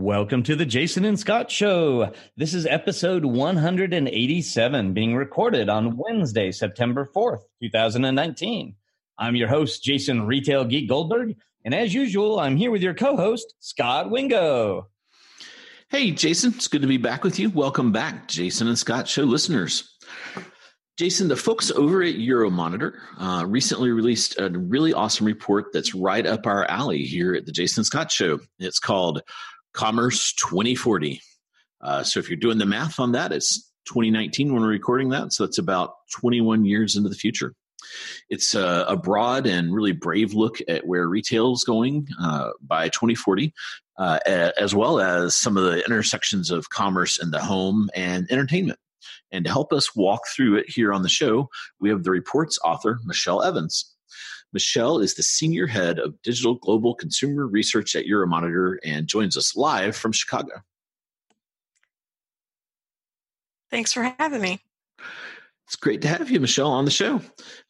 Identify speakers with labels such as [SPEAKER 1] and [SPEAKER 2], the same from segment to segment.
[SPEAKER 1] Welcome to the Jason and Scot Show. This is episode 187 being recorded on Wednesday, September 4th, 2019. I'm your host, Jason Retail Geek Goldberg. And as usual, I'm here with your co host, Scot Wingo.
[SPEAKER 2] Hey, Jason. It's good to be back with you. Welcome back, Jason and Scot Show listeners. Jason, the folks over at Euromonitor uh, recently released a really awesome report that's right up our alley here at the Jason Scot Show. It's called Commerce 2040. Uh, so if you're doing the math on that, it's 2019 when we're recording that. So it's about 21 years into the future. It's a, a broad and really brave look at where retail is going uh, by 2040, uh, as well as some of the intersections of commerce and the home and entertainment. And to help us walk through it here on the show, we have the report's author, Michelle Evans. Michelle is the senior head of digital global consumer research at Euromonitor and joins us live from Chicago.
[SPEAKER 3] Thanks for having me.
[SPEAKER 2] It's great to have you, Michelle, on the show.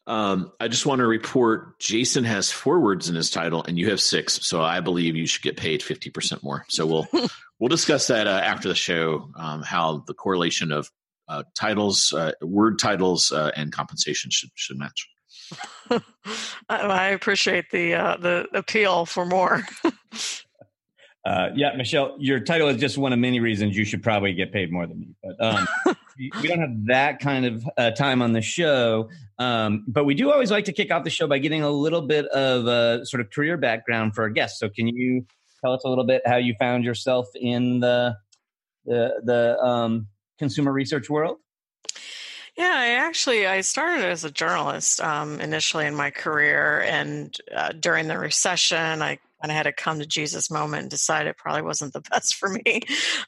[SPEAKER 2] Um, I just want to report Jason has four words in his title, and you have six. So I believe you should get paid fifty percent more. So we'll we'll discuss that uh, after the show. Um, how the correlation of uh, titles, uh, word titles, uh, and compensation should should match.
[SPEAKER 3] I appreciate the uh, the appeal for more.
[SPEAKER 1] uh, yeah, Michelle, your title is just one of many reasons you should probably get paid more than me. But um, we don't have that kind of uh, time on the show. Um, but we do always like to kick off the show by getting a little bit of a sort of career background for our guests. So, can you tell us a little bit how you found yourself in the the the um, consumer research world?
[SPEAKER 3] Yeah, I actually I started as a journalist um, initially in my career, and uh, during the recession, I kind of had a come to Jesus moment and decided it probably wasn't the best for me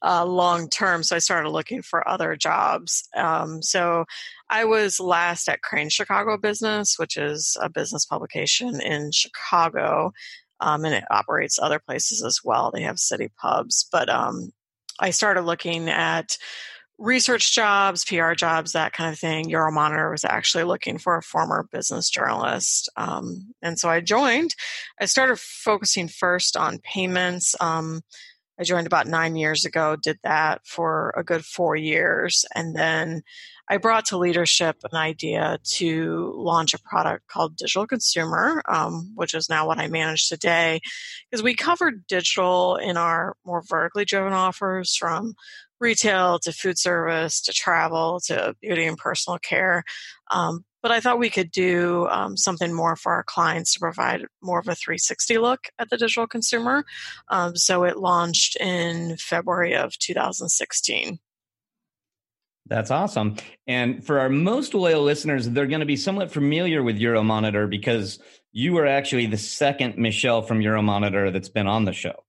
[SPEAKER 3] uh, long term. So I started looking for other jobs. Um, so I was last at Crain's Chicago Business, which is a business publication in Chicago, um, and it operates other places as well. They have city pubs, but um, I started looking at research jobs, PR jobs, that kind of thing. Euromonitor was actually looking for a former business journalist. Um, and so I joined. I started focusing first on payments. Um, I joined about nine years ago, did that for a good four years. And then I brought to leadership an idea to launch a product called Digital Consumer, um, which is now what I manage today. Because we covered digital in our more vertically driven offers from retail to food service to travel to beauty and personal care. Um, but I thought we could do um, something more for our clients to provide more of a 360 look at the digital consumer. Um, so it launched in February of 2016.
[SPEAKER 1] That's awesome. And for our most loyal listeners, they're going to be somewhat familiar with Euromonitor because you were actually the second Michelle from Euromonitor that's been on the show.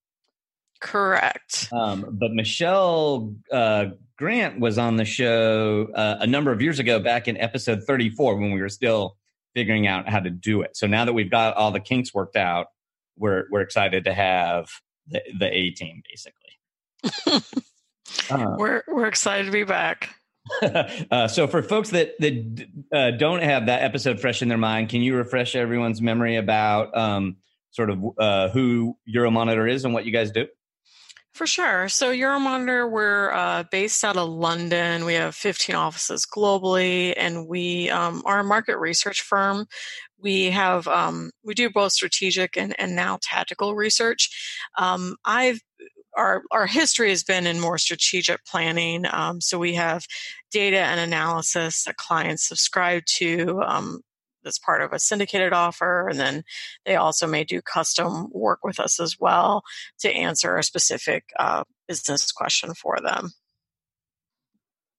[SPEAKER 3] Correct.
[SPEAKER 1] Um, but Michelle uh, Grant was on the show uh, a number of years ago, back in episode 34, when we were still figuring out how to do it. So now that we've got all the kinks worked out, we're we're excited to have the, the A team, basically.
[SPEAKER 3] uh, we're we're excited to be back.
[SPEAKER 1] uh, so for folks that that uh, don't have that episode fresh in their mind, can you refresh everyone's memory about um, sort of uh, who Euromonitor is and what you guys do?
[SPEAKER 3] For sure. So Euromonitor, we're uh, based out of London. We have 15 offices globally, and we um, are a market research firm. We have um, we do both strategic and, and now tactical research. Um, I've our our history has been in more strategic planning. Um, so we have data and analysis that clients subscribe to. Um, as part of a syndicated offer. And then they also may do custom work with us as well to answer a specific uh, business question for them.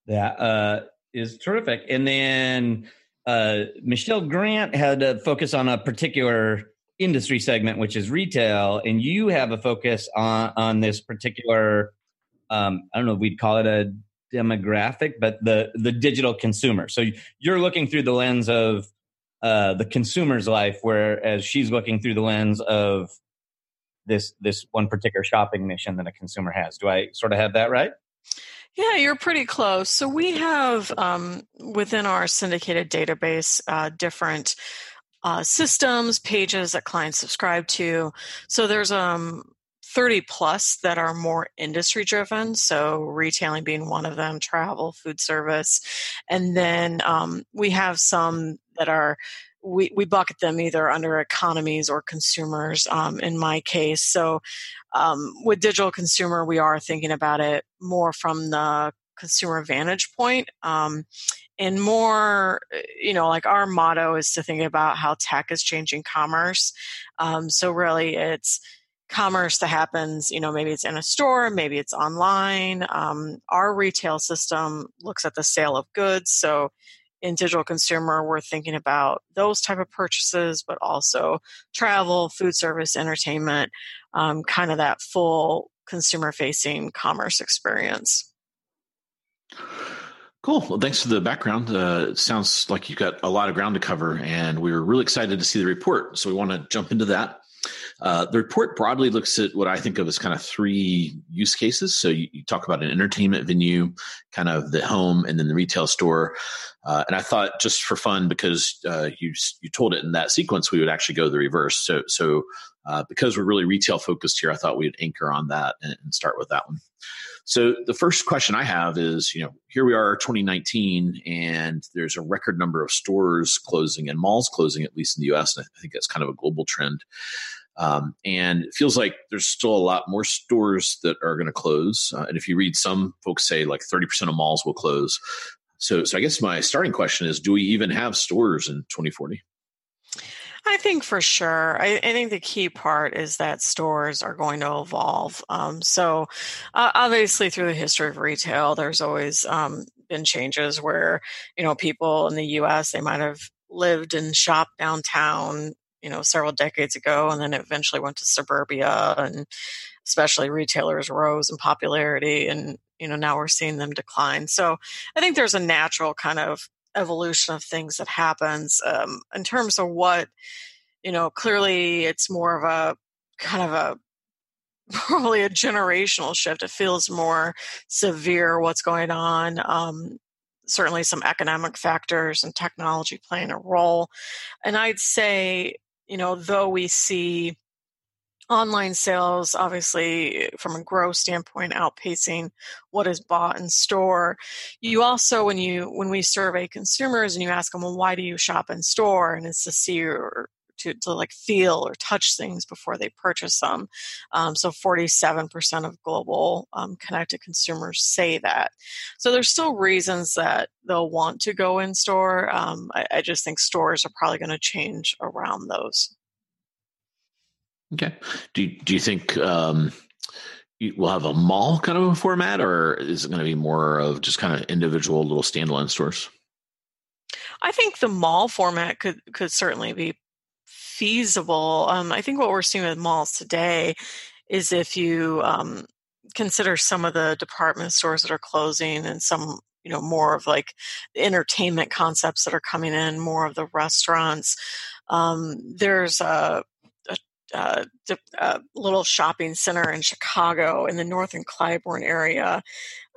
[SPEAKER 1] That uh, is terrific. And then uh, Michelle Grant had a focus on a particular industry segment, which is retail, and you have a focus on on this particular. Um, I don't know if we'd call it a demographic, but the the digital consumer. So you're looking through the lens of uh, the consumer's life, whereas she's looking through the lens of this this one particular shopping mission that a consumer has. Do I sort of have that right?
[SPEAKER 3] Yeah, you're pretty close. So we have um, within our syndicated database uh, different uh, systems, pages that clients subscribe to. So there's um, 30 plus that are more industry driven. So retailing being one of them, travel, food service. And then um, we have some that are we, we bucket them either under economies or consumers um, in my case. So um, with digital consumer, we are thinking about it more from the consumer vantage point. Um, and more, you know, like our motto is to think about how tech is changing commerce. Um, so really it's commerce that happens, you know, maybe it's in a store, maybe it's online. Um, our retail system looks at the sale of goods. So in digital consumer, we're thinking about those type of purchases, but also travel, food service, entertainment, um, kind of that full consumer facing commerce experience.
[SPEAKER 2] Cool. Well, thanks for the background. Uh, sounds like you've got a lot of ground to cover, and we were really excited to see the report. So we want to jump into that. Uh, the report broadly looks at what I think of as kind of three use cases. So you, you talk about an entertainment venue, kind of the home, and then the retail store. Uh, and I thought just for fun, because uh, you you told it in that sequence, we would actually go the reverse. So so uh, because we're really retail focused here, I thought we'd anchor on that and, and start with that one. So the first question I have is, you know, here we are 2019 and there's a record number of stores closing and malls closing, at least in the US. And I think that's kind of a global trend. Um, and it feels like there's still a lot more stores that are going to close. Uh, and if you read some folks say like 30% of malls will close. So, so I guess my starting question is, do we even have stores in 2040?
[SPEAKER 3] I think for sure. I, I, think the key part is that stores are going to evolve. Um, so, uh, obviously, through the history of retail, there's always um, been changes where you know people in the U.S. they might have lived and shopped downtown you know several decades ago and then it eventually went to suburbia and especially retailers rose in popularity and you know now we're seeing them decline. So i think there's a natural kind of evolution of things that happens um, in terms of what you know clearly it's more of a kind of a probably a generational shift. It feels more severe what's going on um, certainly some economic factors and technology playing a role. And i'd say you know, though we see online sales obviously from a growth standpoint outpacing what is bought in store you also when you when we survey consumers and you ask them well why do you shop in store? And it's to see or to, to like feel or touch things before they purchase them um, so 47% of global um, connected consumers say that so there's still reasons that they'll want to go in store um, I, I just think stores are probably going to change around those
[SPEAKER 2] Okay. Do do you think um, we'll have a mall kind of a format, or is it going to be more of just kind of individual little standalone stores?
[SPEAKER 3] I think the mall format could could certainly be feasible. Um, I think what we're seeing with malls today is if you um, consider some of the department stores that are closing and some you know more of like entertainment concepts that are coming in more of the restaurants um, there's a little shopping center in Chicago in the North and Clybourn area.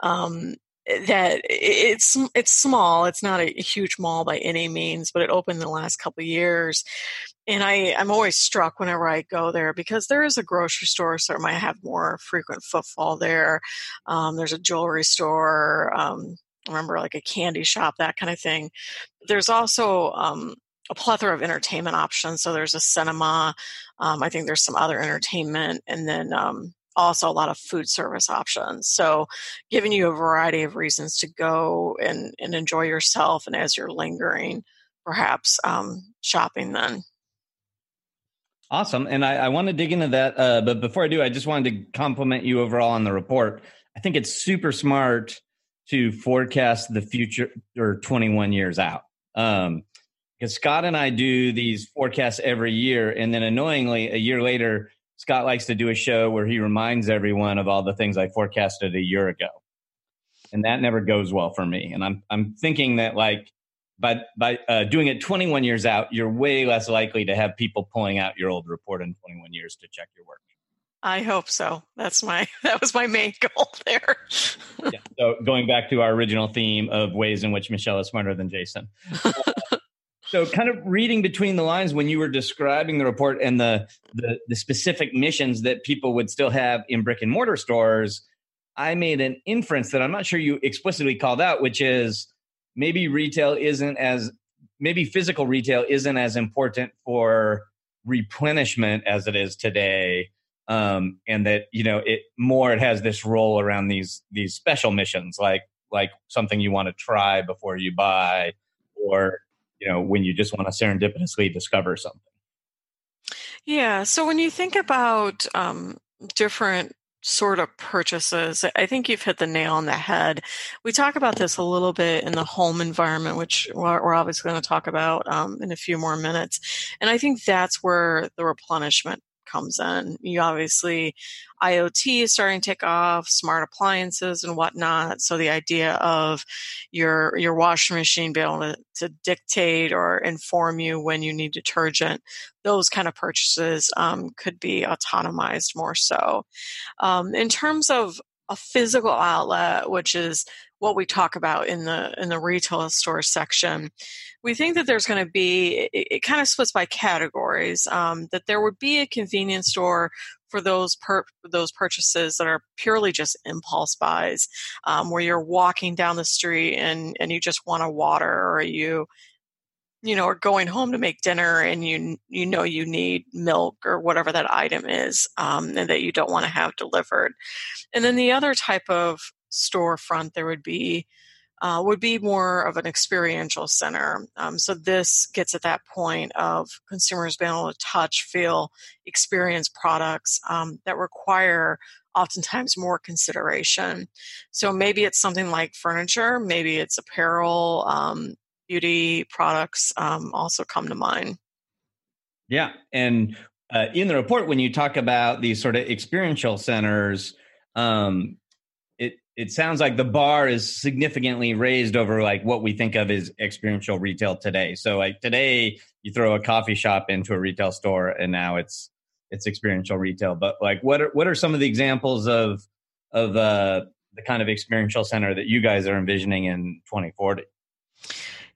[SPEAKER 3] Um, that it's it's small. It's not a huge mall by any means, but it opened in the last couple years. And I, I'm always struck whenever I go there because there is a grocery store, so I might have more frequent footfall there. Um, there's a jewelry store. Um, remember like a candy shop, that kind of thing. There's also um, a plethora of entertainment options. So there's a cinema. Um, I think there's some other entertainment, and then um, also a lot of food service options. So giving you a variety of reasons to go and, and enjoy yourself, and as you're lingering, perhaps um, shopping then.
[SPEAKER 1] Awesome. And I, I want to dig into that. Uh, but before I do, I just wanted to compliment you overall on the report. I think it's super smart to forecast the future or 21 years out. Um, because Scot and I do these forecasts every year, and then annoyingly, a year later, Scot likes to do a show where he reminds everyone of all the things I forecasted a year ago, and that never goes well for me. And I'm I'm thinking that like by by uh, doing it 21 years out, you're way less likely to have people pulling out your old report in 21 years to check your work.
[SPEAKER 3] I hope so. That's my that was my main goal there.
[SPEAKER 1] yeah, so going back to our original theme of ways in which Michelle is smarter than Jason. so kind of reading between the lines when you were describing the report and the, the the specific missions that people would still have in brick and mortar stores, I made an inference that I'm not sure you explicitly called out, which is maybe retail isn't as maybe physical retail isn't as important for replenishment as it is today. Um, and that you know it more it has this role around these these special missions like like something you want to try before you buy or you know when you just want to serendipitously discover something.
[SPEAKER 3] Yeah so when you think about um, different sort of purchases i think you've hit the nail on the head. We talk about this a little bit in the home environment which we're obviously going to talk about um, in a few more minutes and i think that's where the replenishment comes in. You obviously, IoT is starting to take off, smart appliances and whatnot. So the idea of your your washing machine being able to, to dictate or inform you when you need detergent, those kind of purchases um, could be autonomized more so. Um, in terms of a physical outlet, which is what we talk about in the in the retail store section we think that there's going to be it, it, kind of splits by categories um, that there would be a convenience store for those per, those purchases that are purely just impulse buys um, where you're walking down the street and and you just want a water or you you know are going home to make dinner and you you know you need milk or whatever that item is um, and that you don't want to have delivered. And then the other type of storefront there would be uh, would be more of an experiential center. Um, so this gets at that point of consumers being able to touch, feel, experience products um, that require oftentimes more consideration. So maybe it's something like furniture, maybe it's apparel, um, beauty products um, also come to mind.
[SPEAKER 1] Yeah, and uh, in the report, when you talk about these sort of experiential centers, um, it sounds like the bar is significantly raised over like what we think of as experiential retail today. So like today you throw a coffee shop into a retail store and now it's it's experiential retail. But like what are what are some of the examples of of uh, the kind of experiential center that you guys are envisioning in 2040?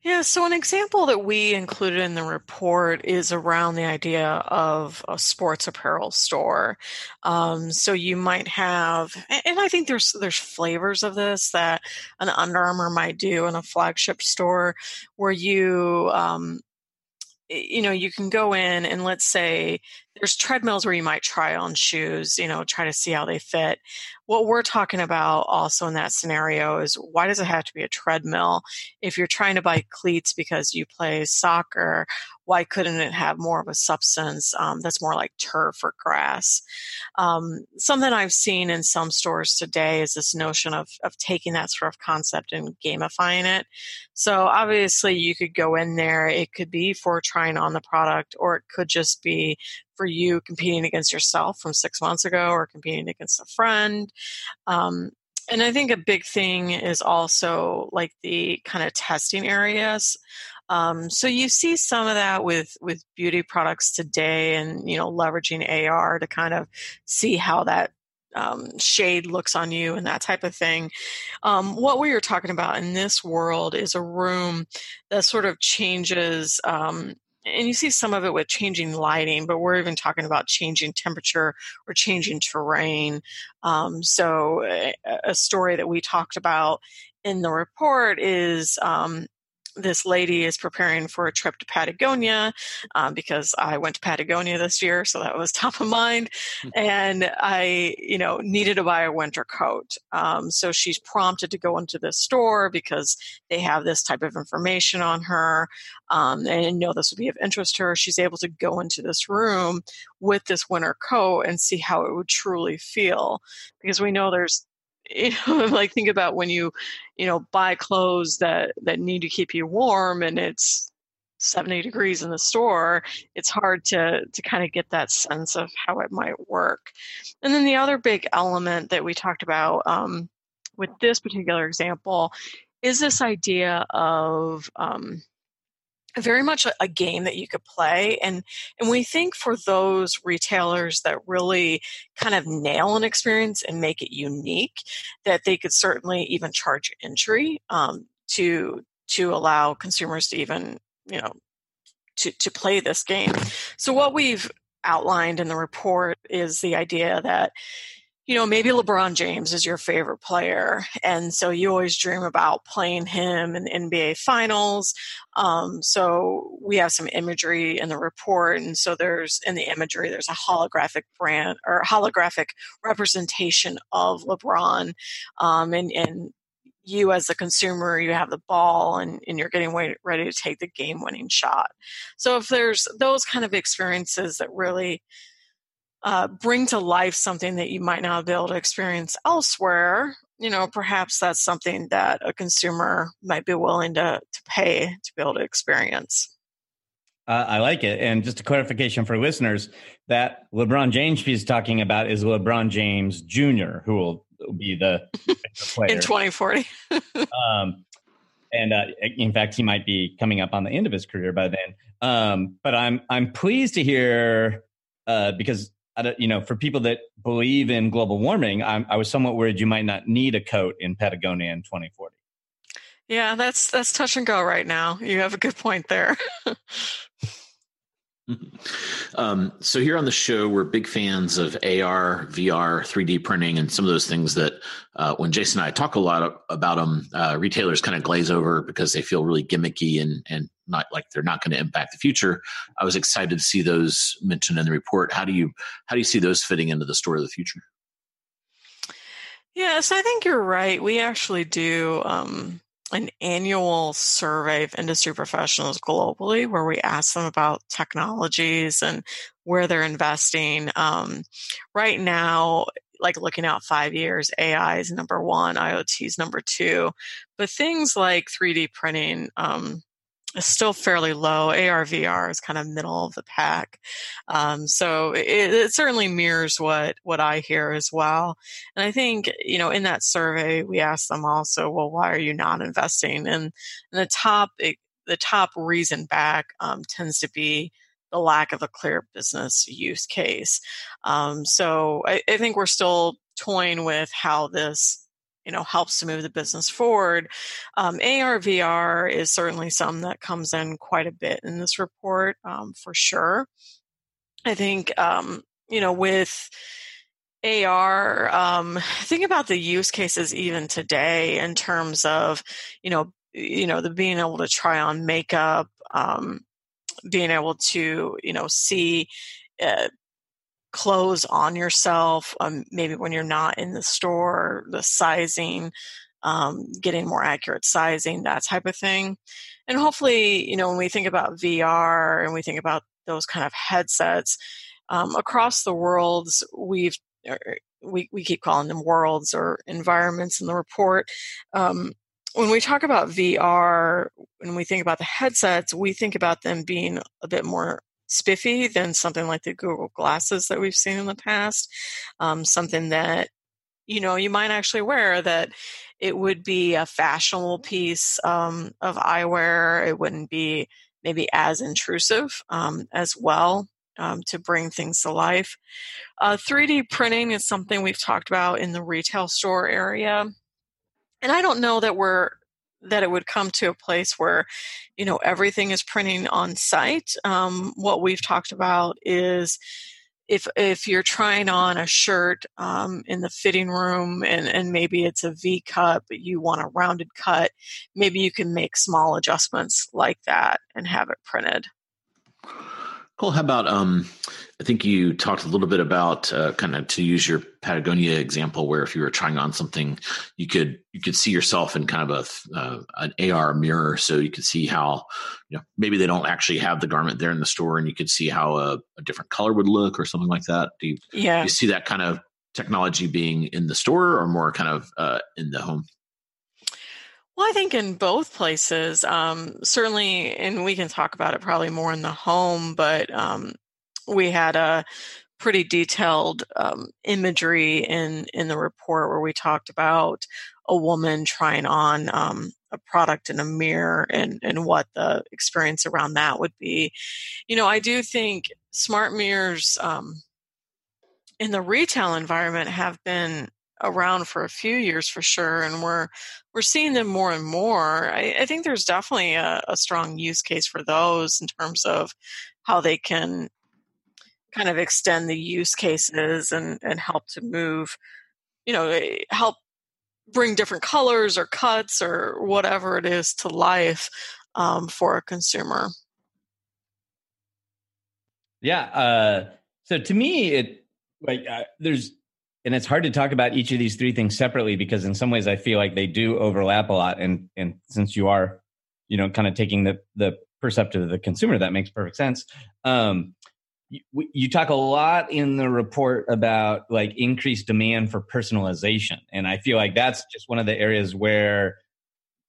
[SPEAKER 3] Yeah, so an example that we included in the report is around the idea of a sports apparel store. Um, so you might have, and I think there's there's flavors of this that an Under Armour might do in a flagship store, where you um, you know you can go in and let's say there's treadmills where you might try on shoes you know try to see how they fit what we're talking about also in that scenario is why does it have to be a treadmill if you're trying to buy cleats because you play soccer why couldn't it have more of a substance um, that's more like turf or grass? Um, something I've seen in some stores today is this notion of, of taking that sort of concept and gamifying it. So obviously, you could go in there, it could be for trying on the product, or it could just be for you competing against yourself from six months ago or competing against a friend. Um, and I think a big thing is also like the kind of testing areas. Um, so you see some of that with with beauty products today, and you know leveraging AR to kind of see how that um, shade looks on you and that type of thing. Um, what we are talking about in this world is a room that sort of changes. Um, and you see some of it with changing lighting, but we're even talking about changing temperature or changing terrain. Um, so, a, a, story that we talked about in the report is um, this lady is preparing for a trip to Patagonia um, because I went to Patagonia this year, so that was top of mind. Hmm. and I, you know, needed to buy a winter coat. Um, so she's prompted to go into this store because they have this type of information on her um, and know this would be of interest to her. She's able to go into this room with this winter coat and see how it would truly feel because we know there's you know like think about when you you know buy clothes that that need to keep you warm and it's 70 degrees in the store it's hard to to kind of get that sense of how it might work. And then the other big element that we talked about um, with this particular example is this idea of um, very much a, a, game that you could play and and we think for those retailers that really kind of nail an experience and make it unique that they could certainly even charge entry um, to to allow consumers to even you know to to play this game. So what we've outlined in the report is the idea that you know, maybe LeBron James is your favorite player, and so you always dream about playing him in NBA Finals. Um, so we have some imagery in the report, and so there's in the imagery there's a holographic brand or holographic representation of LeBron, um, and and you as a consumer you have the ball and, and you're getting ready to take the game winning shot so if there's those kind of experiences that really uh, bring to life something that you might not be able to experience elsewhere, you know, perhaps that's something that a consumer might be willing to, to pay to be able to experience.
[SPEAKER 1] Uh, I like it. And just a clarification for listeners that LeBron James he's talking about is LeBron James Jr., who will be the
[SPEAKER 3] player in 2040. um,
[SPEAKER 1] and uh, in fact, he might be coming up on the end of his career by then. Um, but I'm I'm pleased to hear uh, because you know, for people that believe in global warming, I'm, I was somewhat worried you might not need a coat in Patagonia in 2040.
[SPEAKER 3] Yeah, that's that's touch and go right now. You have a good point there.
[SPEAKER 2] um, so here on the show, we're big fans of AR, VR, 3D printing, and some of those things that uh, when Jason and I talk a lot about them, uh, retailers kind of glaze over because they feel really gimmicky and and not like they're not going to impact the future. I was excited to see those mentioned in the report. How do you how do you see those fitting into the store of the future?
[SPEAKER 3] Yes, I think you're right. We actually do um, an annual survey of industry professionals globally where we ask them about technologies and where they're investing. Um, right now, like looking out five years, AI is number one, IoT is number two. But things like 3D printing, um, is still fairly low. ARVR is kind of middle of the pack. Um, so it, it, certainly mirrors what, what I hear as well. And I think, you know, in that survey, we asked them also, well, why are you not investing? And, and the top, it, the top reason back um, tends to be the lack of a clear business use case. Um, so I, I think we're still toying with how this you know helps to move the business forward. Um, ar vr is certainly some that comes in quite a bit in this report um, for sure. I think um, you know with ar um, think about the use cases even today in terms of you know you know the being able to try on makeup um, being able to you know see uh, clothes on yourself, um, maybe when you're not in the store, the sizing, um, getting more accurate sizing, that type of thing. And hopefully, you know, when we think about VR and we think about those kind of headsets um, across the worlds, we've er, we, we keep calling them worlds or environments in the report. Um, when we talk about VR, when we think about the headsets, we think about them being a bit more spiffy than something like the Google Glasses that we've seen in the past. Um, something that you know you might actually wear that it would be a fashionable piece um, of eyewear. It wouldn't be maybe as intrusive um, as well um, to bring things to life. Uh, 3D printing is something we've talked about in the retail store area. And I don't know that we're that it would come to a place where you know everything is printing on site um, what we've talked about is if if you're trying on a shirt um, in the fitting room and, and maybe it's a V cut, but you want a rounded cut, maybe you can make small adjustments like that and have it printed.
[SPEAKER 2] Cool. How about um, I think you talked a little bit about uh, kind of to use your Patagonia example, where if you were trying on something, you could you could see yourself in kind of a uh, an AR mirror, so you could see how you know maybe they don't actually have the garment there in the store, and you could see how a, a different color would look or something like that. Do you, yeah. do you see that kind of technology being in the store or more kind of uh, in the home?
[SPEAKER 3] Well, I think in both places, um, certainly, and we can talk about it probably more in the home, but um, we had a pretty detailed um, imagery in in the report where we talked about a woman trying on um, a product in a mirror and and what the experience around that would be. You know, I do think smart mirrors um, in the retail environment have been around for a few years for sure, and we're we're seeing them more and more. I, I think there's definitely a, a strong use case for those in terms of how they can kind of extend the use cases and and help to move, you know, eh, help bring different colors or cuts or whatever it is to life um, for a consumer.
[SPEAKER 1] Yeah. Uh, so to me, it like uh, there's and it's hard to talk about each of these three things separately because in some ways I feel like they do overlap a lot. And and since you are, you know, kind of taking the the perceptive of the consumer, that makes perfect sense. Um, you, you talk a lot in the report about like increased demand for personalization, and I feel like that's just one of the areas where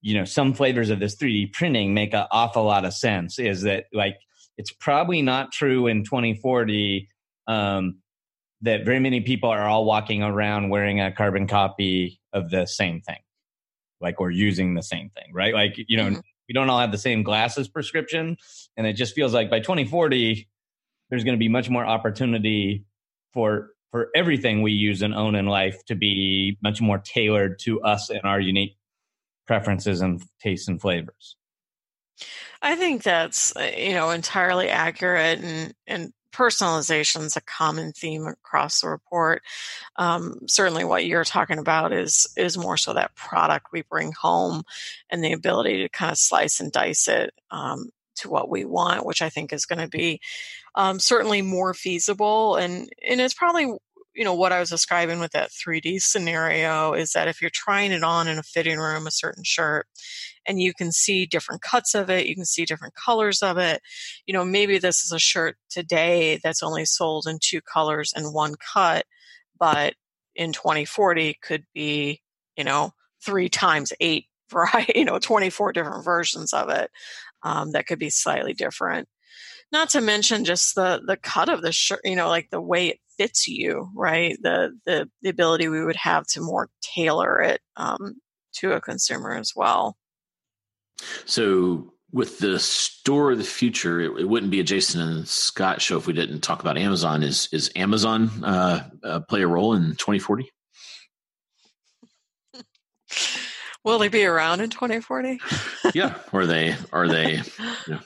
[SPEAKER 1] you know some flavors of this 3D printing make an awful lot of sense. Is that like it's probably not true in 2040. Um, that very many people are all walking around wearing a carbon copy of the same thing, like or using the same thing, right? Like, you know, mm-hmm. we don't all have the same glasses prescription. And it just feels like by 2040, there's going to be much more opportunity for for everything we use and own in life to be much more tailored to us and our unique preferences and tastes and flavors.
[SPEAKER 3] I think that's you know entirely accurate and and personalization is a common theme across the report. Um, certainly, what you're talking about is is more so that product we bring home and the ability to kind of slice and dice it um, to what we want, which I think is going to be um, certainly more feasible and and it's probably you know what I was describing with that 3D scenario is that if you're trying it on in a fitting room, a certain shirt, and you can see different cuts of it, you can see different colors of it. You know, maybe this is a shirt today that's only sold in two colors and one cut, but in 2040 could be, you know, three times eight variety, you know, 24 different versions of it um, that could be slightly different. Not to mention just the the cut of the shirt, you know, like the way it fits you, right? The the the ability we would have to more tailor it um, to a consumer as well.
[SPEAKER 2] So with the store of the future, it, it, wouldn't be a Jason and Scot show if we didn't talk about Amazon. Is is Amazon uh, uh, play a role in 2040?
[SPEAKER 3] Will they be around in 2040?
[SPEAKER 2] yeah, are they are they? You know,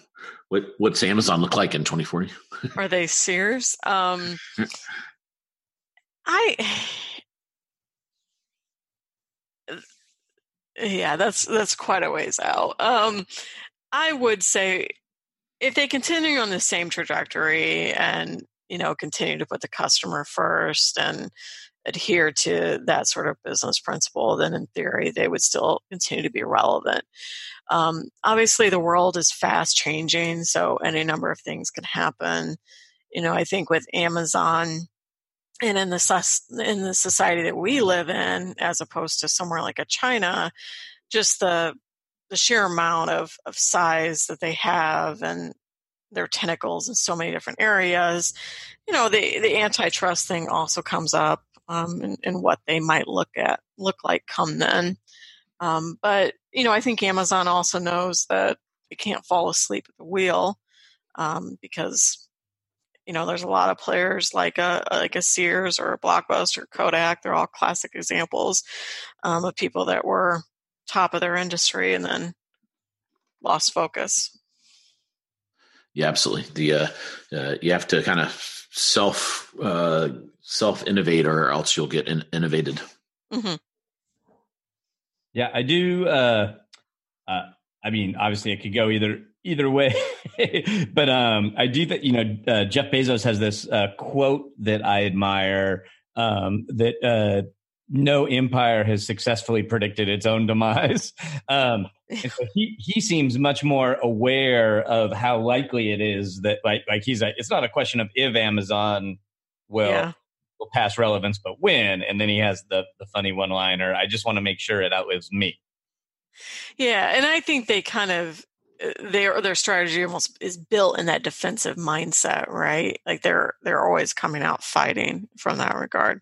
[SPEAKER 2] what what's Amazon look like in 2040?
[SPEAKER 3] are they Sears? Um, I yeah, that's that's quite a ways out. Um, I would say if they continue on the same trajectory and you know continue to put the customer first and adhere to that sort of business principle, then in theory they would still continue to be relevant. Um, obviously, the world is fast changing, so any number of things can happen. You know, I think with Amazon and in the in the society that we live in, as opposed to somewhere like a China, just the the sheer amount of of size that they have and their tentacles in so many different areas. You know, the the antitrust thing also comes up um, and, and what they might look at look like come then. Um, but you know, I think Amazon also knows that they can't fall asleep at the wheel um, because you know, there's a lot of players like a like a Sears or a Blockbuster, Kodak. They're all classic examples um, of people that were top of their industry and then lost focus.
[SPEAKER 2] Yeah, absolutely. The uh, uh, you have to kind of self uh, self innovate, or else you'll get in- innovated. Mm-hmm.
[SPEAKER 1] Yeah, I do. Uh, uh, I mean, obviously, it could go either either way. but um, I do think You know, uh, Jeff Bezos has this uh, quote that I admire. Um, that uh, no empire has successfully predicted its own demise. Um, and so he he seems much more aware of how likely it is that like like he's a, it's not a question of if Amazon will yeah. Will pass relevance, but when. And then he has the the funny one liner. I just want to make sure it outlives me.
[SPEAKER 3] Yeah, and I think they kind of their their strategy almost is built in that defensive mindset, right? Like they're they're always coming out fighting from that regard.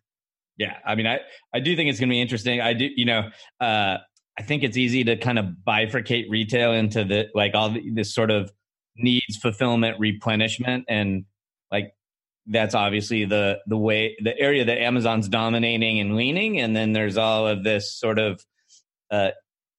[SPEAKER 1] Yeah, I mean, I I do think it's going to be interesting. I do, you know, uh, I think it's easy to kind of bifurcate retail into the like all the, this sort of needs fulfillment replenishment and like that's obviously the the way the area that Amazon's dominating and leaning. And then there's all of this sort of uh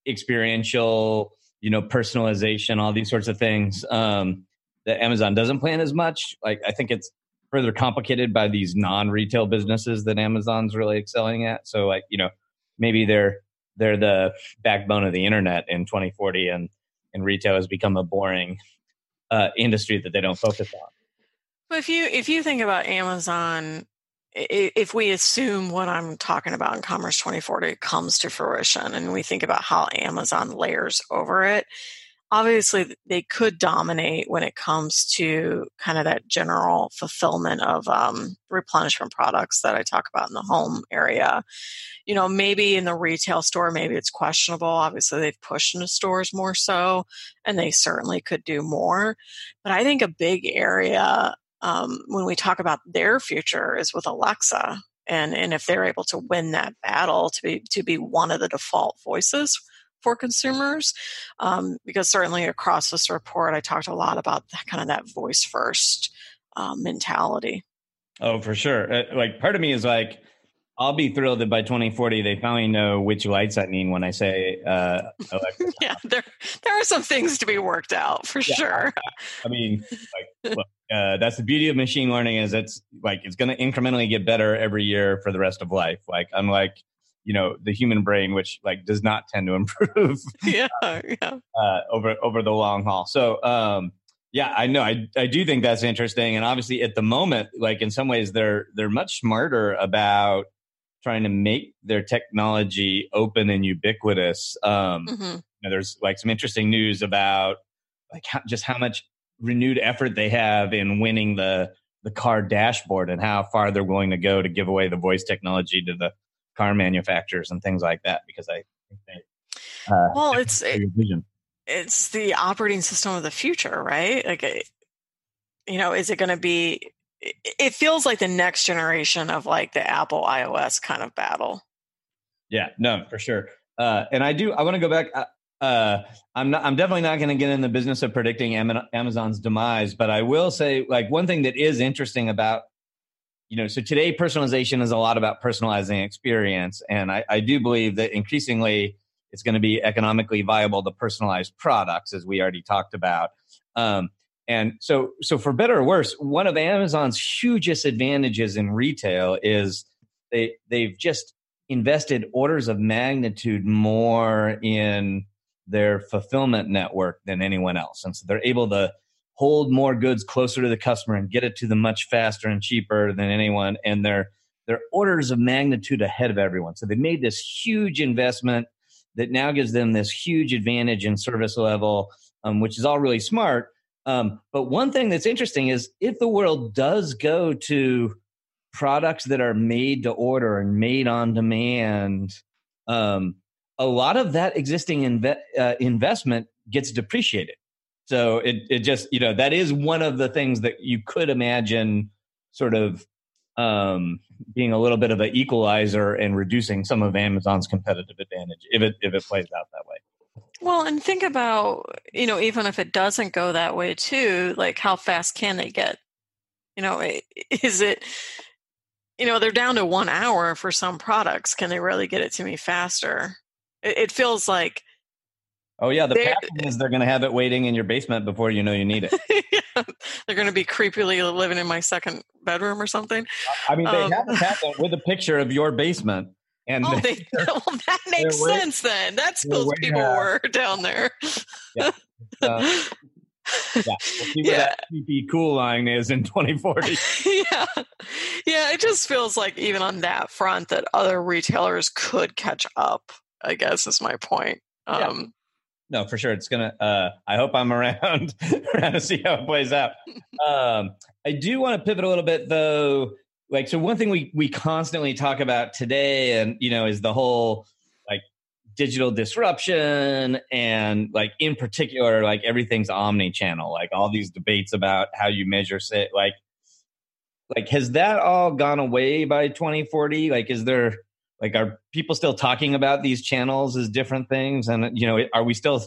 [SPEAKER 1] experiential you know personalization all these sorts of things um that Amazon doesn't plan as much. Like I think it's further complicated by these non-retail businesses that Amazon's really excelling at. So like you know maybe they're they're the backbone of the internet in 2040 and and retail has become a boring uh, industry that they don't focus on
[SPEAKER 3] but if you if you think about amazon if we assume what i'm talking about in commerce 2040 comes to fruition and we think about how amazon layers over it obviously they could dominate when it comes to kind of that general fulfillment of um, replenishment products that I talk about in the home area. You know, maybe in the retail store, maybe it's questionable. Obviously, they've pushed into stores more so, and they certainly could do more. But I think a big area um, when we talk about their future is with Alexa. And, and if they're able to win that battle to be to be one of the default voices for consumers um, because certainly across this report i talked a lot about that, kind of that voice first um, mentality
[SPEAKER 1] oh for sure uh, like part of me is like I'll be thrilled that by 2040 they finally know which lights I mean when I say uh,
[SPEAKER 3] yeah, there there are some things to be worked out for yeah, sure.
[SPEAKER 1] I, I mean, like, look, uh, that's the beauty of machine learning is it's like it's going to incrementally get better every year for the rest of life. Like unlike you know the human brain which like does not tend to improve
[SPEAKER 3] yeah, yeah.
[SPEAKER 1] Uh, over over the long haul so um yeah i know I, I do think that's interesting and obviously at the moment like in some ways they're they're much smarter about trying to make their technology open and ubiquitous um mm-hmm. you know, there's like some interesting news about like how, just how much renewed effort they have in winning the the car dashboard and how far they're willing to go to give away the voice technology to the car manufacturers and things like that because I think they.
[SPEAKER 3] Uh, well, it's it, it's the operating system of the future, right? Like, you know, is it going to be? It feels like the next generation of like the Apple iOS kind of battle.
[SPEAKER 1] Yeah, no, for sure. Uh, and I do. I want to go back. Uh, uh, I'm not. I'm definitely not going to get in the business of predicting Amazon's demise, but I will say, like, one thing that is interesting about you know, so today personalization is a lot about personalizing experience. And I, I do believe that increasingly it's going to be economically viable to personalize products, as we already talked about. Um, and so, so for better or worse, one of Amazon's hugest advantages in retail is they they've just invested orders of magnitude more in their fulfillment network than anyone else, and so they're able to hold more goods closer to the customer and get it to them much faster and cheaper than anyone. And they're they're orders of magnitude ahead of everyone. So they made this huge investment that now gives them this huge advantage in service level um, which is all really smart um, but one thing that's interesting is if the world does go to products that are made to order and made on demand um, a lot of that existing inve- uh, investment gets depreciated so it it just you know that is one of the things that you could imagine sort of um, being a little bit of an equalizer and reducing some of Amazon's competitive advantage if it if it plays out that way.
[SPEAKER 3] Well, and think about you know even if it doesn't go that way too, like how fast can they get? You know, is it you know they're down to one hour for some products. Can they really get it to me faster? It, it feels like
[SPEAKER 1] Oh yeah, the pattern is they're going to have it waiting in your basement before you know you need it.
[SPEAKER 3] yeah, they're going to be creepily living in my second bedroom or something.
[SPEAKER 1] I mean, they um, have a pattern with a picture of your basement, and
[SPEAKER 3] oh, they, well, that makes sense. Then that's those people were down there.
[SPEAKER 1] Yeah. Uh, yeah, we'll see where yeah. that creepy cool line is in 2040.
[SPEAKER 3] yeah, yeah. It just feels like even on that front that other retailers could catch up. I guess is my point. Um,
[SPEAKER 1] no, for sure. It's gonna. Uh, I hope I'm around around to see how it plays out. Um, I do want to pivot a little bit though. Like, so one thing we we constantly talk about today, and you know, is the whole like digital disruption, and like in particular, like everything's omni-channel. Like all these debates about how you measure it. Like, like has that all gone away by 2040? Like, is there like are people still talking about these channels as different things and you know are we still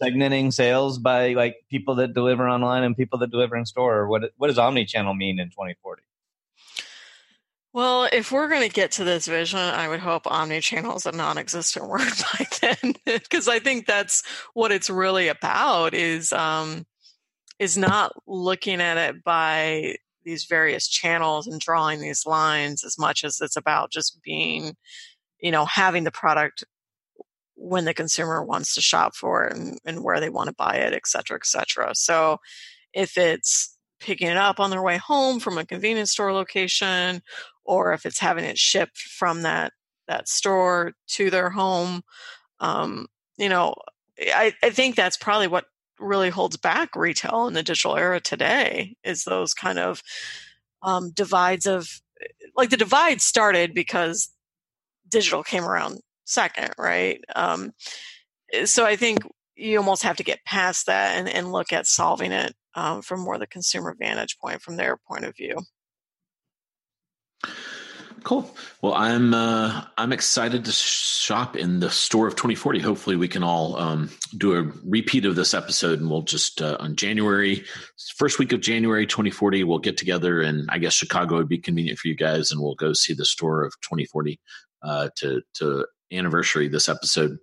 [SPEAKER 1] segmenting sales by like people that deliver online and people that deliver in store or what what does omni-channel mean in 2040
[SPEAKER 3] well, if we're going to get to this vision, I would hope omni-channel is a non-existent word by then, because I think that's what it's really about. Is um, is not looking at it by these various channels and drawing these lines as much as it's about just being, you know, having the product when the consumer wants to shop for it and, and where they want to buy it, et cetera, et cetera. So if it's picking it up on their way home from a convenience store location, or if it's having it shipped from that that store to their home, um, you know, I, I think that's probably what really holds back retail in the digital era today is those kind of um, divides of like the divide started because digital came around second, right? Um, so I think you almost have to get past that and, and look at solving it um, from more the consumer vantage point, from their point of view.
[SPEAKER 2] Cool. Well, I'm uh, I'm excited to shop in the store of 2040. Hopefully, we can all um, do a repeat of this episode, and we'll just uh, on January first week of January 2040, we'll get together, and I guess Chicago would be convenient for you guys, and we'll go see the store of 2040 uh, to to anniversary this episode.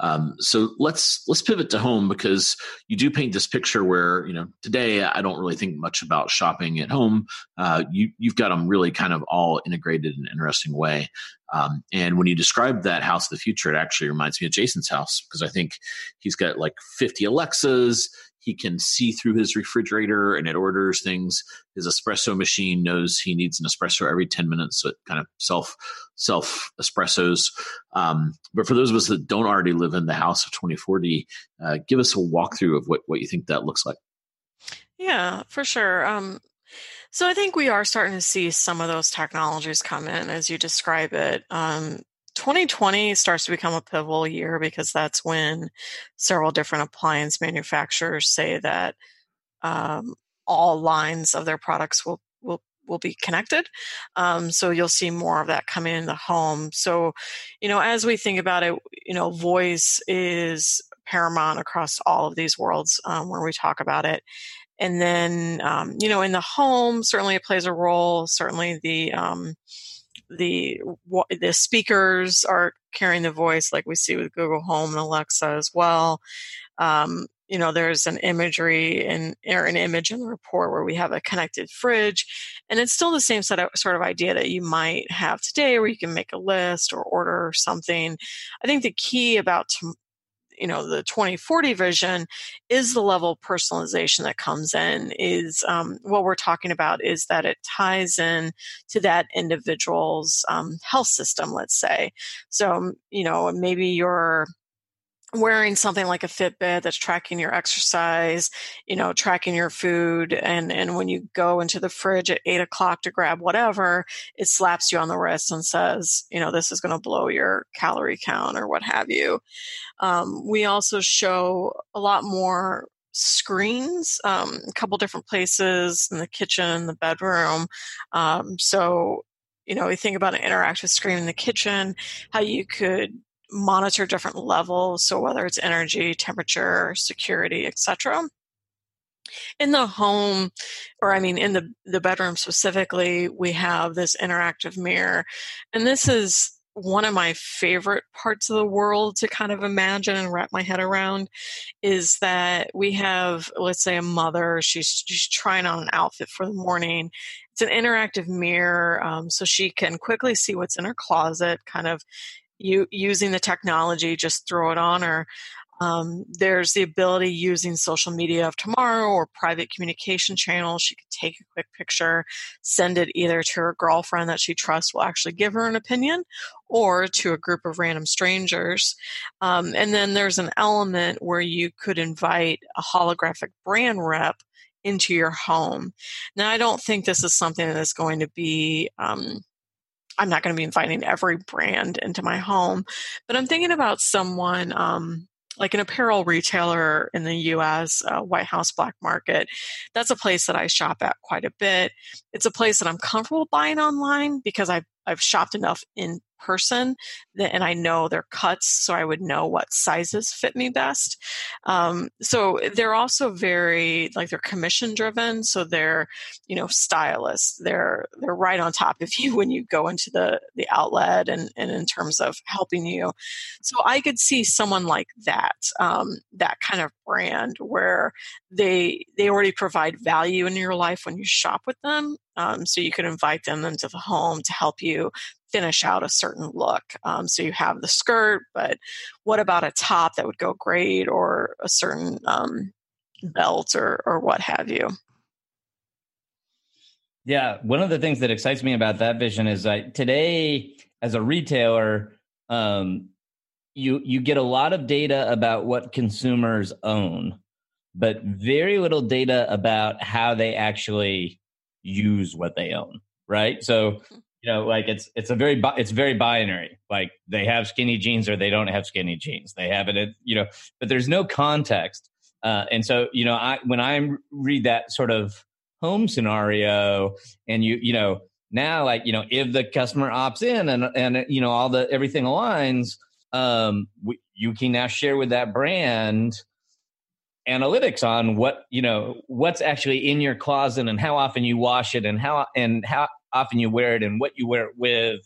[SPEAKER 2] Um, so let's let's pivot to home because you do paint this picture where you know today I don't really think much about shopping at home. Uh, you you've got them really kind of all integrated in an interesting way. Um, and when you describe that house of the future, it actually reminds me of Jason's house because I think he's got like 50 Alexas he can see through his refrigerator and it orders things. His espresso machine knows he needs an espresso every 10 minutes. So it kind of self, self espressos. Um, but for those of us that don't already live in the house of 2040, uh, give us a walkthrough of what, what you think that looks like.
[SPEAKER 3] Yeah, for sure. Um, so I think we are starting to see some of those technologies come in as you describe it. Um, 2020 starts to become a pivotal year because that's when several different appliance manufacturers say that um, all lines of their products will will will be connected. Um, so you'll see more of that coming in the home. So, you know, as we think about it, you know, voice is paramount across all of these worlds um, where we talk about it. And then, um, you know, in the home, certainly it plays a role. Certainly the um, the the speakers are carrying the voice like we see with Google Home and Alexa as well. Um, you know, there's an imagery and or an image in the report where we have a connected fridge, and it's still the same sort of, sort of idea that you might have today, where you can make a list or order something. I think the key about you know the 2040 vision is the level of personalization that comes in is um, what we're talking about is that it ties in to that individual's um, health system let's say. So you know maybe you're wearing something like a Fitbit that's tracking your exercise, you know, tracking your food. And, and when you go into the fridge at eight o'clock to grab whatever, it slaps you on the wrist and says, you know, this is going to blow your calorie count or what have you. Um, we also show a lot more screens, um, a couple different places in the kitchen, the bedroom. Um, so, you know, we think about an interactive screen in the kitchen, how you could monitor different levels so whether it's energy temperature security etc in the home or i mean in the the bedroom specifically we have this interactive mirror and this is one of my favorite parts of the world to kind of imagine and wrap my head around is that we have let's say a mother she's she's trying on an outfit for the morning. It's an interactive mirror um, so she can quickly see what's in her closet kind of you using the technology, just throw it on or um, there's the ability using social media of tomorrow or private communication channels. She could take a quick picture, send it either to her girlfriend that she trusts will actually give her an opinion or to a group of random strangers. Um, and then there's an element where you could invite a holographic brand rep into your home. Now, I don't think this is something that is going to be um, I'm not going to be inviting every brand into my home, but I'm thinking about someone um, like an apparel retailer in the US, uh, White House Black Market. That's a place that I shop at quite a bit. It's a place that I'm comfortable buying online because I've I've shopped enough in person and I know their cuts, so I would know what sizes fit me best. Um, so they're also very like they're commission driven, so they're you know stylists. They're they're right on top of you when you go into the the outlet and and in terms of helping you. So I could see someone like that, um, that kind of brand where they they already provide value in your life when you shop with them. Um, so you could invite them into the home to help you finish out a certain look. Um, so you have the skirt, but what about a top that would go great or a certain um, belt or, or what have you?
[SPEAKER 1] Yeah, one of the things that excites me about that vision is that today, as a retailer, um, you you get a lot of data about what consumers own, but very little data about how they actually use what they own. Right. So hmm you know like it's it's a very it's very binary. Like they have skinny jeans or they don't have skinny jeans. They have it you know but there's no context. Uh, and so you know i when i read that sort of home scenario and you you know now like you know if the customer opts in and and you know all the everything aligns um we, you can now share with that brand analytics on what you know what's actually in your closet and how often you wash it and how and how often you wear it and what you wear it with.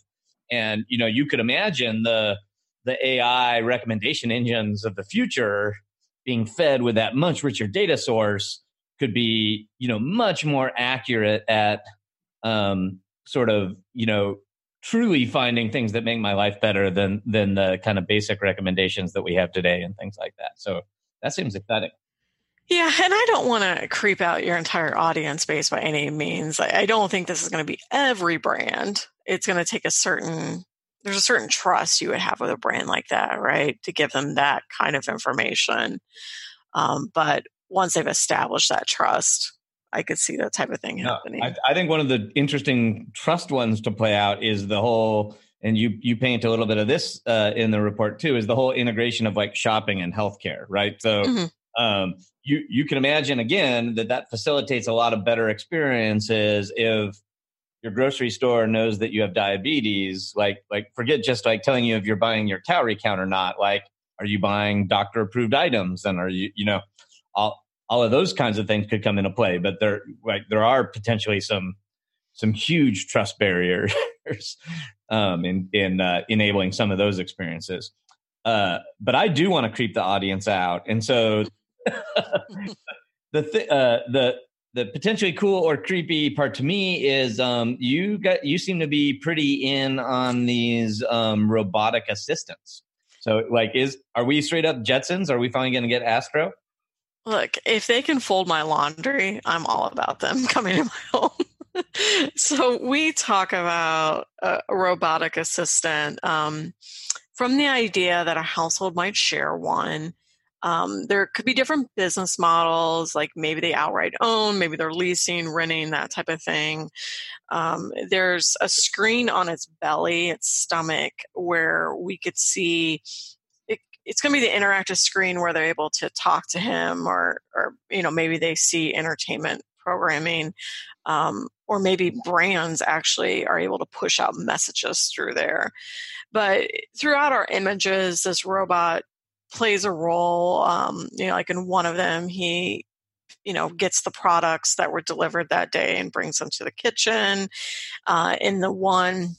[SPEAKER 1] And, you know, you could imagine the, the AI recommendation engines of the future being fed with that much richer data source could be, you know, much more accurate at um, sort of, you know, truly finding things that make my life better than than the kind of basic recommendations that we have today and things like that. So that seems exciting.
[SPEAKER 3] Yeah, and I don't want to creep out your entire audience base by any means. I don't think this is going to be every brand. It's going to take a certain there's a certain trust you would have with a brand like that, right? To give them that kind of information. Um, but once they've established that trust, I could see that type of thing happening.
[SPEAKER 1] No, I, I, think one of the interesting trust ones to play out is the whole, and you you paint a little bit of this uh, in the report too, is the whole integration of like shopping and healthcare, right? So. Mm-hmm um, you you can imagine again that that facilitates a lot of better experiences if your grocery store knows that you have diabetes. Like like forget just like telling you if you're buying your calorie count or not. Like are you buying doctor approved items? And are you you know all all of those kinds of things could come into play but there like there are potentially some some huge trust barriers um, in in uh, enabling some of those experiences. Uh, but I do want to creep the audience out, and so the th- uh, the the potentially cool or creepy part to me is um, you got you seem to be pretty in on these um, robotic assistants. So, like, is are we straight up Jetsons? Are we finally going to get Astro?
[SPEAKER 3] Look, if they can fold my laundry, I'm all about them coming to my home. so we talk about a, robotic assistant um, from the idea that a household might share one um, there could be different business models, like maybe they outright own, maybe they're leasing, renting, that type of thing. Um, there's a screen on its belly, its stomach, where we could see it, it's going to be the interactive screen where they're able to talk to him, or, or you know, maybe they see entertainment programming, um, or maybe brands actually are able to push out messages through there. But throughout our images, this robot plays a role. Um, you know, like in one of them, he you know gets the products that were delivered that day and brings them to the kitchen. Uh, in the one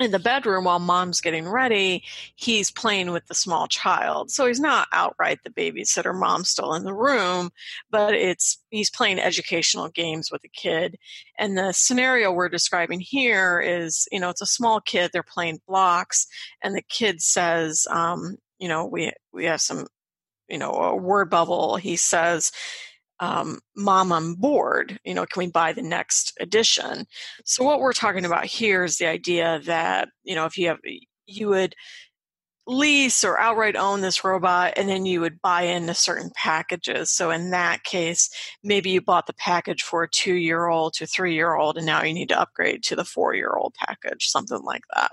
[SPEAKER 3] in the bedroom while mom's getting ready, he's playing with the small child. So he's not outright the babysitter. Mom's still in the room, but it's he's playing educational games with the kid. And the scenario we're describing here is, you know, it's a small kid. They're playing blocks, and the kid says, um, you know, we we have some, you know, a word bubble. He says, um, "Mom, I'm bored. You know, can we buy the next edition?" So what we're talking about here is the idea that you know, if you have, you would lease or outright own this robot and then you would buy into certain packages so in that case maybe you bought the package for a two year old to three year old and now you need to upgrade to the four year old package something like that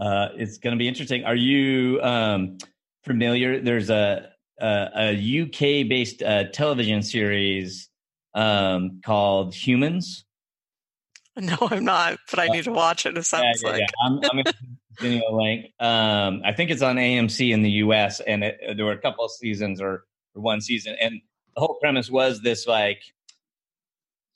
[SPEAKER 1] uh, it's going to be interesting. Are you um, familiar? There's a a, a UK based uh, television series um, called Humans.
[SPEAKER 3] No, I'm not, but I uh, need to watch it. It sounds yeah, yeah, like. Yeah.
[SPEAKER 1] I'm, I'm going to a link. Um, I think it's on AMC in the U.S. and it, there were a couple of seasons or, or one season, and the whole premise was this like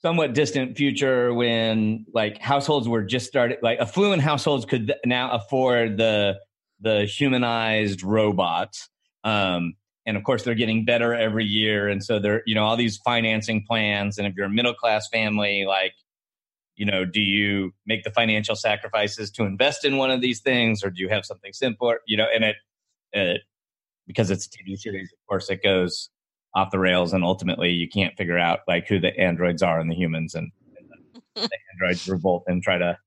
[SPEAKER 1] somewhat distant future when like households were just started, like affluent households could now afford the the humanized robots. Um, and of course they're getting better every year. And so they're you know all these financing plans. And if you're a middle class family like you know do you make the financial sacrifices to invest in one of these things? Or do you have something simpler? You know and it, it because it's a tv series of course it goes off the rails and ultimately you can't figure out like who the androids are and the humans and, and the, the androids revolt and try to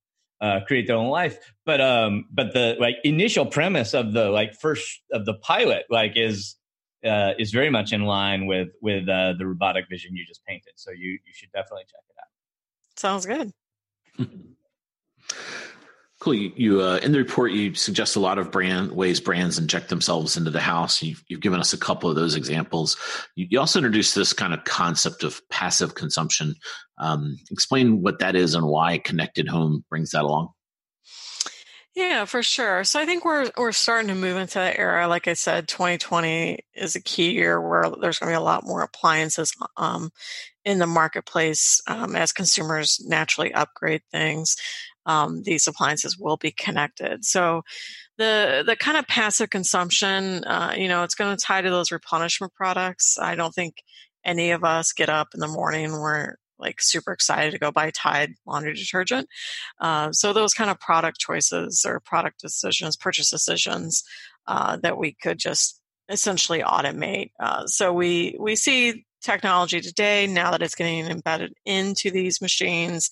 [SPEAKER 1] uh, create their own life but um but the like initial premise of the like first of the pilot like is uh, is very much in line with with uh, the robotic vision you just painted. So you you should definitely check it out.
[SPEAKER 3] Sounds good.
[SPEAKER 2] cool. You, you uh, in the report you suggest a lot of brand ways brands inject themselves into the house. You've, you've given us a couple of those examples. You, you also introduced this kind of concept of passive consumption. Um, explain what that is and why connected home brings that along.
[SPEAKER 3] Yeah, for sure. So I think we're we're starting to move into that era. Like I said, 2020 is a key year where there's going to be a lot more appliances um, in the marketplace um, as consumers naturally upgrade things. Um, these appliances will be connected. So the the kind of passive consumption, uh, you know, it's going to tie to those replenishment products. I don't think any of us get up in the morning we're like super excited to go buy Tide laundry detergent. Uh, so those kind of product choices or product decisions, purchase decisions uh, that we could just essentially automate. Uh, so we we see technology today now that it's getting embedded into these machines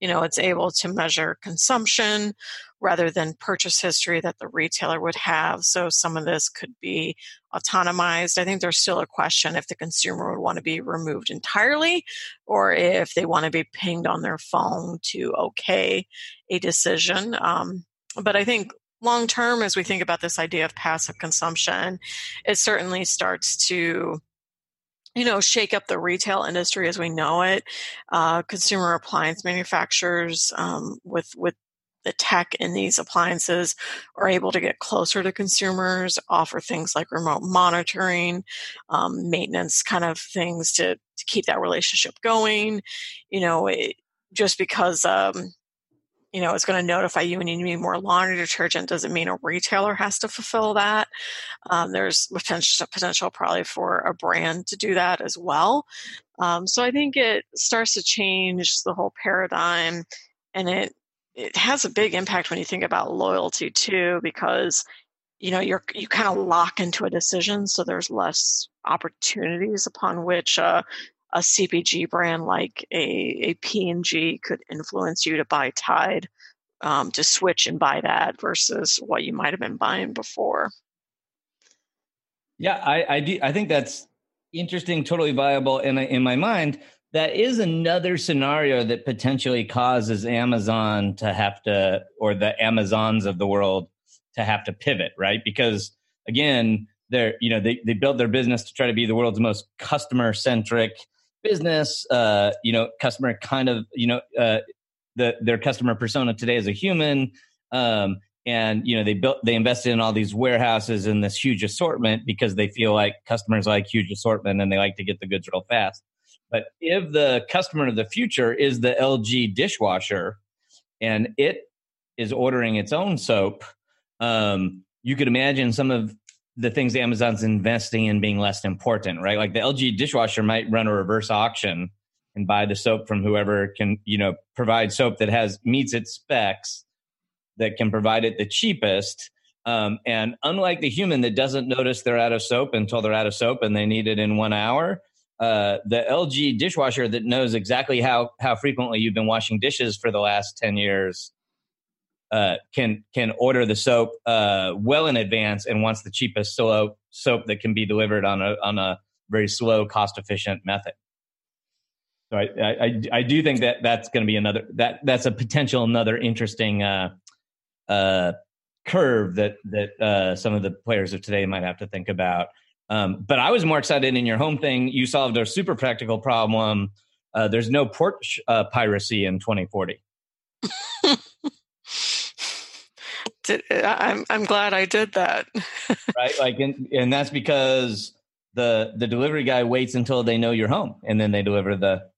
[SPEAKER 3] you know it's able to measure consumption rather than purchase history that the retailer would have. So some of this could be autonomized. I think there's still a question if the consumer would want to be removed entirely or if they want to be pinged on their phone to okay a decision. Um, but I think long term, as we think about this idea of passive consumption, it certainly starts to you know, shake up the retail industry as we know it. Uh, consumer appliance manufacturers um, with with the tech in these appliances are able to get closer to consumers, offer things like remote monitoring, um, maintenance kind of things to, to keep that relationship going. You know, it, just because, um, you know, it's going to notify you when you need more laundry detergent doesn't mean a retailer has to fulfill that. Um, there's potential, potential probably for a brand to do that as well. Um, so I think it starts to change the whole paradigm and it it has a big impact when you think about loyalty too, because you know you're you kind of lock into a decision, so there's less opportunities upon which uh, a CPG brand like a a P&G could influence you to buy Tide, um, to switch and buy that versus what you might have been buying before.
[SPEAKER 1] Yeah, I I, do, I think that's interesting, totally viable. And in my mind, that is another scenario that potentially causes Amazon to have to, or the Amazons of the world to have to pivot, right? Because again, they're, you know, they, they built their business to try to be the world's most customer centric business, uh, you know, customer kind of, you know, uh, the, their customer persona today is a human. Um, and you know they built they invested in all these warehouses and this huge assortment because they feel like customers like huge assortment and they like to get the goods real fast but if the customer of the future is the LG dishwasher and it is ordering its own soap, um, you could imagine some of the things Amazon's investing in being less important, right? Like the LG dishwasher might run a reverse auction and buy the soap from whoever can, you know, provide soap that has meets its specs that can provide it the cheapest. Um, and unlike the human that doesn't notice they're out of soap until they're out of soap and they need it in one hour, uh, the LG dishwasher that knows exactly how how frequently you've been washing dishes for the last ten years uh, can can order the soap uh, well in advance and wants the cheapest soap soap that can be delivered on a on a very slow, cost efficient method. So I, I I do think that that's going to be another that that's a potential another interesting uh, uh, curve that that uh, some of the players of today might have to think about. Um, but I was more excited in your home thing. You solved a super practical problem. Uh, there's no porch uh, piracy in 2040.
[SPEAKER 3] did, I'm I'm glad I did that.
[SPEAKER 1] right, like, and, and that's because the the delivery guy waits until they know you're home, and then they deliver the.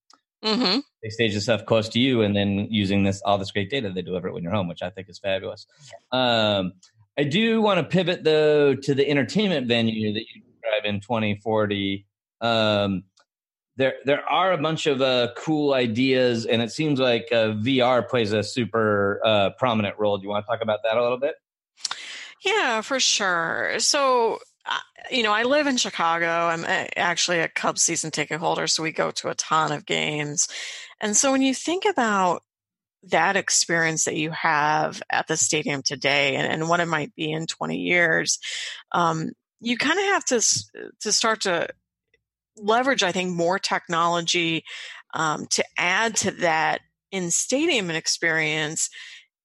[SPEAKER 3] Mm-hmm.
[SPEAKER 1] They stage the stuff close to you, and then using this all this great data, they deliver it when you're home, which I think is fabulous. Um, I do want to pivot though to the entertainment venue that you describe in 2040. Um, there there are a bunch of uh, cool ideas, and it seems like uh, VR plays a super uh, prominent role. Do you want to talk about that a little bit?
[SPEAKER 3] Yeah, for sure. So, you know, I live in Chicago. I'm uh, actually a Cubs season ticket holder, so we go to a ton of games. And so, when you think about that experience that you have at the stadium today and, and what it might be in 20 years, um, you kind of have to to start to leverage, I think, more technology um, to add to that in stadium experience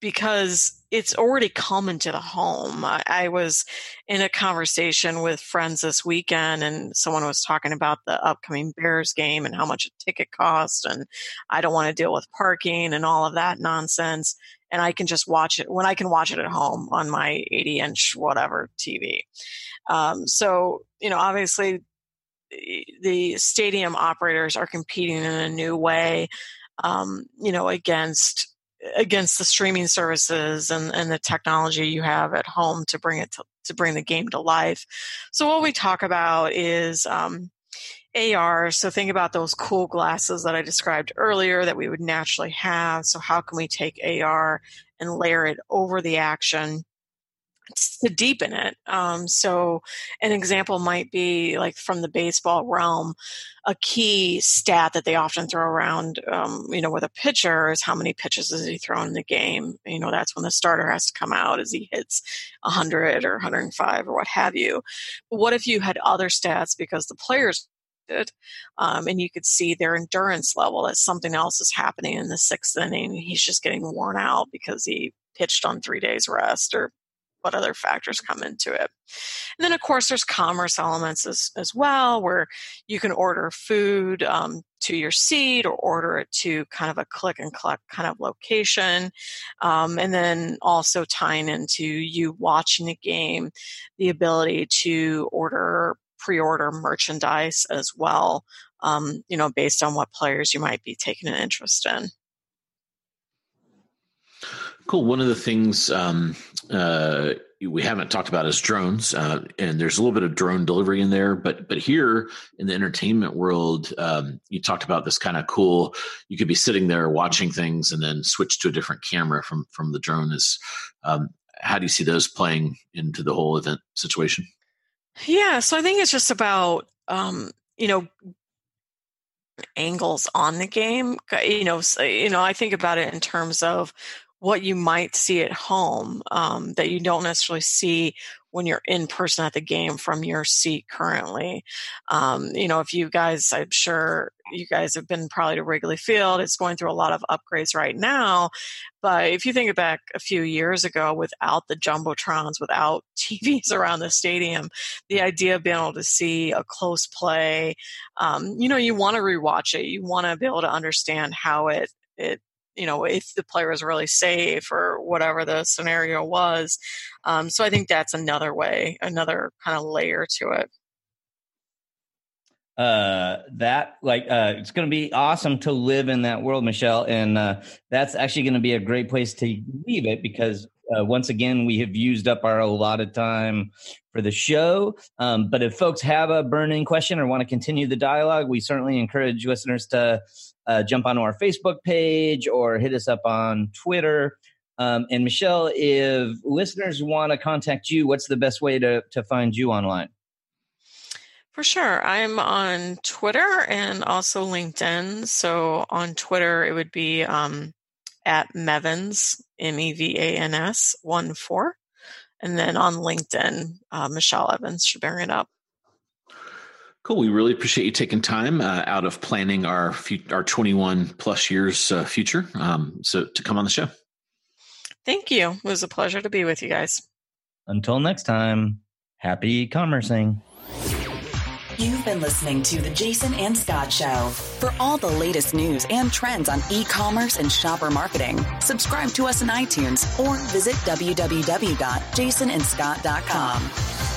[SPEAKER 3] because it's already come to the home. I, I, was in a conversation with friends this weekend, and someone was talking about the upcoming Bears game and how much a ticket cost, and I don't want to deal with parking and all of that nonsense. And I can just watch it when I can watch it at home on my 80 inch whatever TV. Um, so, you know, obviously the stadium operators are competing in a new way, um, you know, against against the streaming services and, and the technology you have at home to bring it to, to bring the game to life. So what we talk about is um, AR. So think about those cool glasses that I described earlier that we would naturally have. So how can we take AR and layer it over the action? To deepen it. Um, so, an example might be like from the baseball realm, a key stat that they often throw around, um, you know, with a pitcher is how many pitches has he thrown in the game. You know, that's when the starter has to come out as he hits 100 or 105 or what have you. But what if you had other stats because the players did, um, and you could see their endurance level that something else is happening in the sixth inning. He's just getting worn out because he pitched on three days rest or what other factors come into it. And then, of course, there's commerce elements as, as well, where you can order food um, to your seat or order it to kind of a click and collect kind of location. Um, and then also tying into you watching the game, the ability to order pre order merchandise as well, um, you know, based on what players you might be taking an interest in.
[SPEAKER 2] Cool. One of the things um, uh, we haven't talked about is drones, uh, and there's a little bit of drone delivery in there. But but here in the entertainment world, um, you talked about this kind of cool. You could be sitting there watching things and then switch to a different camera from from the drone. Is um, how do you see those playing into the whole event situation?
[SPEAKER 3] Yeah, so I think it's just about um, you know angles on the game. You know, you know, I think about it in terms of what you might see at home um, that you don't necessarily see when you're in person at the game from your seat currently. Um, you know, if you guys, I'm sure you guys have been probably to Wrigley Field, it's going through a lot of upgrades right now. But if you think back a few years ago without the Jumbotrons, without TVs around the stadium, the idea of being able to see a close play, um, you know, you want to rewatch it. You want to be able to understand how it, it you know if the player is really safe or whatever the scenario was um, so i think that's another way another kind of layer to it
[SPEAKER 1] uh, that like uh, it's going to be awesome to live in that world michelle and uh, that's actually going to be a great place to leave it because uh, once again, we have used up our allotted time for the show. Um, but if folks have a burning question or want to continue the dialogue, we certainly encourage listeners to uh, jump onto our Facebook page or hit us up on Twitter. Um, and Michelle, if listeners want to contact you, what's the best way to, to find you online?
[SPEAKER 3] For sure. I'm on Twitter and also LinkedIn. So on Twitter, it would be um, at Mevans, M E V A N S, 1 4. And then on LinkedIn, uh, Michelle Evans should bring it up.
[SPEAKER 2] Cool. We really appreciate you taking time uh, out of planning our our 21 plus years uh, future. Um, so to come on the show.
[SPEAKER 3] Thank you. It was a pleasure to be with you guys.
[SPEAKER 1] Until next time, happy e commercing.
[SPEAKER 4] You've been listening to The Jason and Scot Show. For all the latest news and trends on e commerce and shopper marketing, subscribe to us on iTunes or visit www.jasonandscot.com.